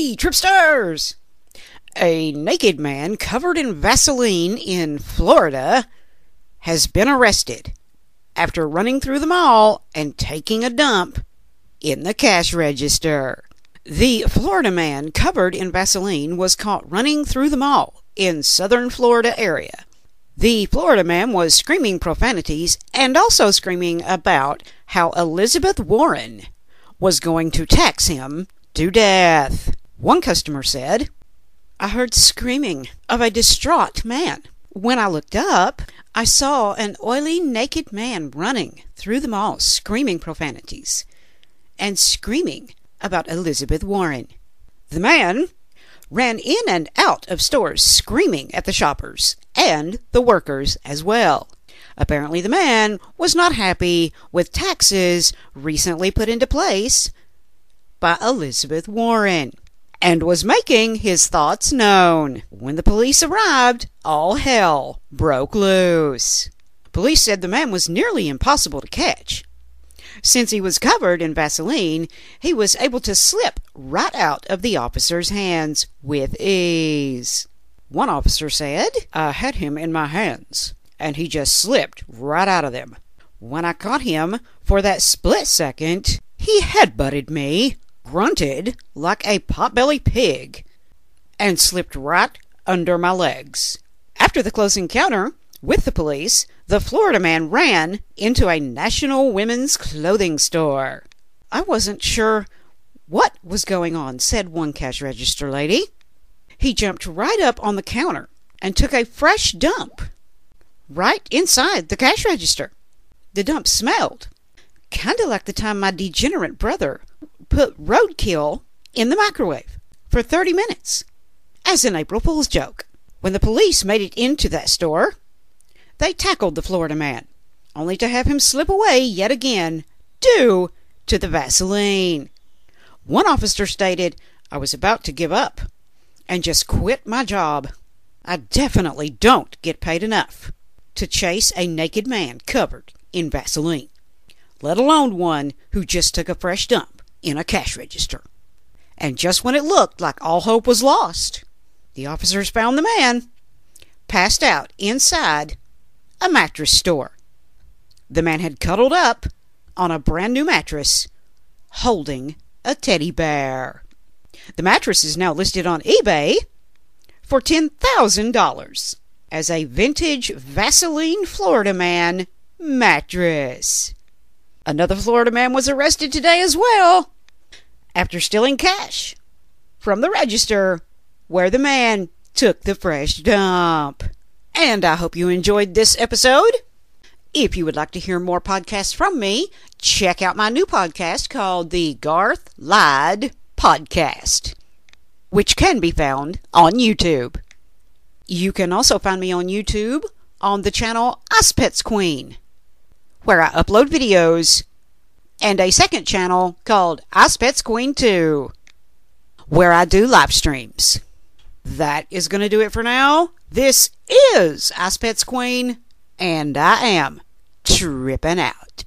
Hey, tripsters! A naked man covered in Vaseline in Florida has been arrested after running through the mall and taking a dump in the cash register. The Florida man covered in Vaseline was caught running through the mall in southern Florida area. The Florida man was screaming profanities and also screaming about how Elizabeth Warren was going to tax him to death. One customer said, I heard screaming of a distraught man. When I looked up, I saw an oily, naked man running through the mall screaming profanities and screaming about Elizabeth Warren. The man ran in and out of stores screaming at the shoppers and the workers as well. Apparently, the man was not happy with taxes recently put into place by Elizabeth Warren and was making his thoughts known. When the police arrived, all hell broke loose. Police said the man was nearly impossible to catch. Since he was covered in Vaseline, he was able to slip right out of the officer's hands with ease. One officer said, I had him in my hands, and he just slipped right out of them. When I caught him, for that split second, he headbutted me, grunted like a potbelly pig, and slipped right under my legs. After the close encounter with the police, the Florida man ran into a National Women's Clothing store. I wasn't sure what was going on, said one cash register lady. He jumped right up on the counter and took a fresh dump right inside the cash register. The dump smelled kind of like the time my degenerate brother put roadkill in the microwave for 30 minutes as an April Fool's joke. When the police made it into that store, they tackled the Florida man, only to have him slip away yet again due to the Vaseline. One officer stated, I was about to give up and just quit my job. I definitely don't get paid enough to chase a naked man covered in Vaseline, let alone one who just took a fresh dump in a cash register. And just when it looked like all hope was lost, the officers found the man passed out inside a mattress store. The man had cuddled up on a brand new mattress, holding a teddy bear. The mattress is now listed on eBay for $10,000 as a vintage Vaseline Florida Man mattress. Another Florida man was arrested today as well after stealing cash from the register where the man took the fresh dump. And I hope you enjoyed this episode. If you would like to hear more podcasts from me, check out my new podcast called the Garth Lied Podcast, which can be found on YouTube. You can also find me on YouTube on the channel Ice Pets Queen, where I upload videos, and a second channel called Ice Pets Queen 2, where I do live streams. That is going to do it for now. This is Ice Queen, and I am tripping out.